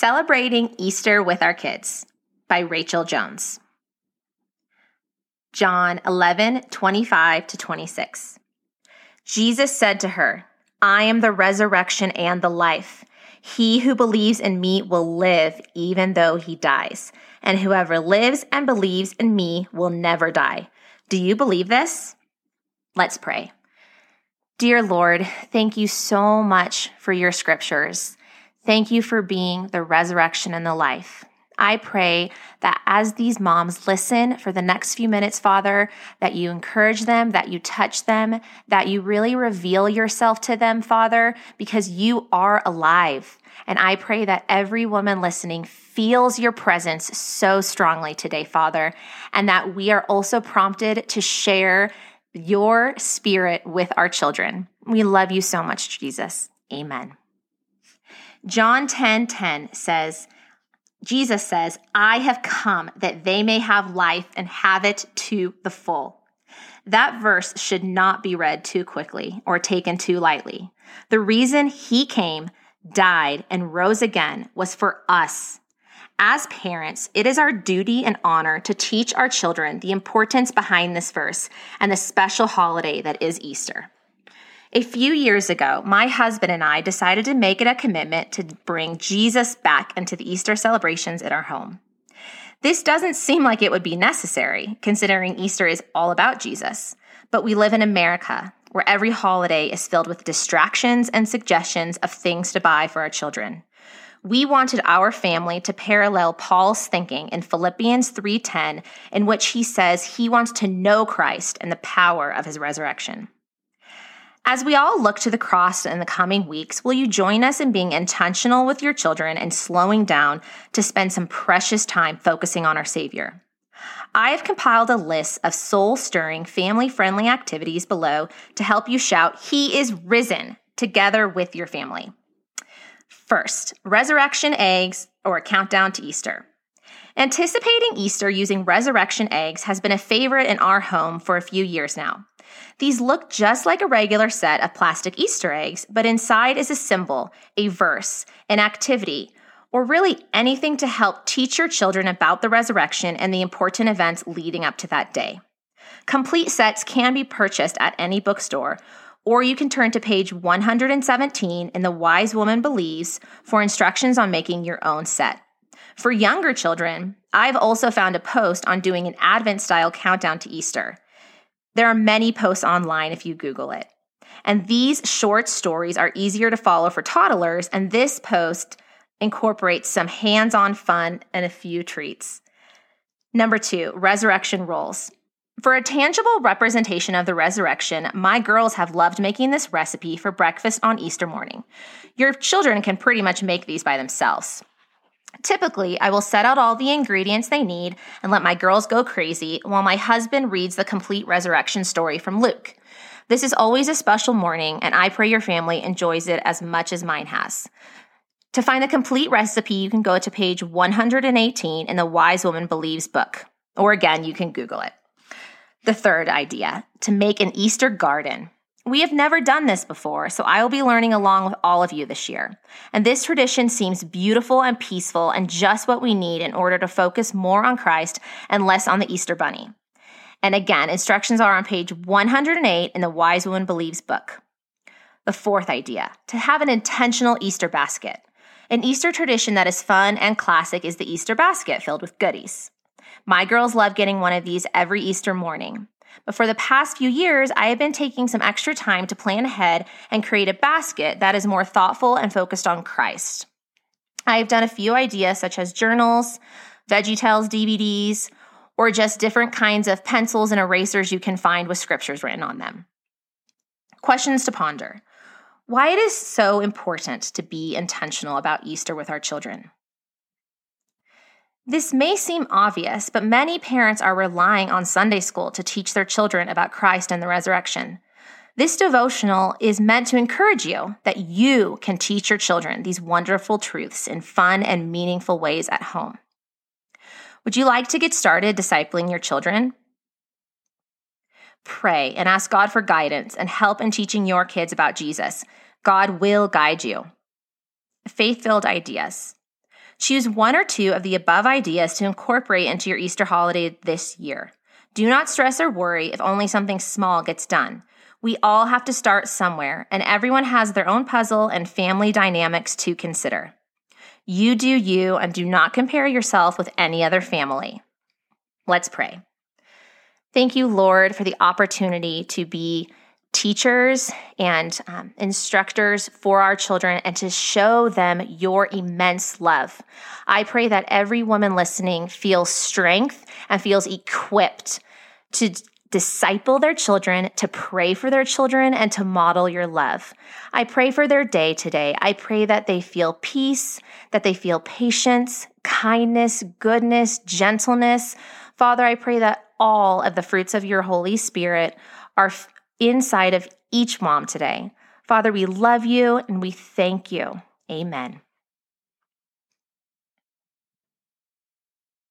Celebrating Easter with Our Kids by Rachel Jones. John 11, 25 to 26. Jesus said to her, I am the resurrection and the life. He who believes in me will live even though he dies, and whoever lives and believes in me will never die. Do you believe this? Let's pray. Dear Lord, thank you so much for your scriptures. Thank you for being the resurrection and the life. I pray that as these moms listen for the next few minutes, Father, that you encourage them, that you touch them, that you really reveal yourself to them, Father, because you are alive. And I pray that every woman listening feels your presence so strongly today, Father, and that we are also prompted to share your spirit with our children. We love you so much, Jesus. Amen. John 10 10 says, Jesus says, I have come that they may have life and have it to the full. That verse should not be read too quickly or taken too lightly. The reason he came, died, and rose again was for us. As parents, it is our duty and honor to teach our children the importance behind this verse and the special holiday that is Easter. A few years ago, my husband and I decided to make it a commitment to bring Jesus back into the Easter celebrations in our home. This doesn't seem like it would be necessary, considering Easter is all about Jesus. But we live in America, where every holiday is filled with distractions and suggestions of things to buy for our children. We wanted our family to parallel Paul's thinking in Philippians 3:10 in which he says he wants to know Christ and the power of his resurrection. As we all look to the cross in the coming weeks, will you join us in being intentional with your children and slowing down to spend some precious time focusing on our Savior? I have compiled a list of soul stirring, family friendly activities below to help you shout, He is risen, together with your family. First, resurrection eggs or a countdown to Easter. Anticipating Easter using resurrection eggs has been a favorite in our home for a few years now. These look just like a regular set of plastic Easter eggs, but inside is a symbol, a verse, an activity, or really anything to help teach your children about the resurrection and the important events leading up to that day. Complete sets can be purchased at any bookstore, or you can turn to page 117 in The Wise Woman Believes for instructions on making your own set. For younger children, I've also found a post on doing an Advent style countdown to Easter. There are many posts online if you Google it. And these short stories are easier to follow for toddlers, and this post incorporates some hands on fun and a few treats. Number two, resurrection rolls. For a tangible representation of the resurrection, my girls have loved making this recipe for breakfast on Easter morning. Your children can pretty much make these by themselves. Typically, I will set out all the ingredients they need and let my girls go crazy while my husband reads the complete resurrection story from Luke. This is always a special morning, and I pray your family enjoys it as much as mine has. To find the complete recipe, you can go to page 118 in the Wise Woman Believes book, or again, you can Google it. The third idea to make an Easter garden. We have never done this before, so I will be learning along with all of you this year. And this tradition seems beautiful and peaceful and just what we need in order to focus more on Christ and less on the Easter bunny. And again, instructions are on page 108 in the Wise Woman Believes book. The fourth idea to have an intentional Easter basket. An Easter tradition that is fun and classic is the Easter basket filled with goodies. My girls love getting one of these every Easter morning. But for the past few years, I have been taking some extra time to plan ahead and create a basket that is more thoughtful and focused on Christ. I've done a few ideas such as journals, VeggieTales DVDs, or just different kinds of pencils and erasers you can find with scriptures written on them. Questions to ponder. Why it is so important to be intentional about Easter with our children. This may seem obvious, but many parents are relying on Sunday school to teach their children about Christ and the resurrection. This devotional is meant to encourage you that you can teach your children these wonderful truths in fun and meaningful ways at home. Would you like to get started discipling your children? Pray and ask God for guidance and help in teaching your kids about Jesus. God will guide you. Faith filled ideas. Choose one or two of the above ideas to incorporate into your Easter holiday this year. Do not stress or worry if only something small gets done. We all have to start somewhere, and everyone has their own puzzle and family dynamics to consider. You do you and do not compare yourself with any other family. Let's pray. Thank you, Lord, for the opportunity to be teachers and um, instructors for our children and to show them your immense love. I pray that every woman listening feels strength and feels equipped to disciple their children, to pray for their children, and to model your love. I pray for their day today. I pray that they feel peace, that they feel patience, kindness, goodness, gentleness. Father, I pray that all of the fruits of your Holy Spirit are inside of each mom today. Father, we love you and we thank you. Amen.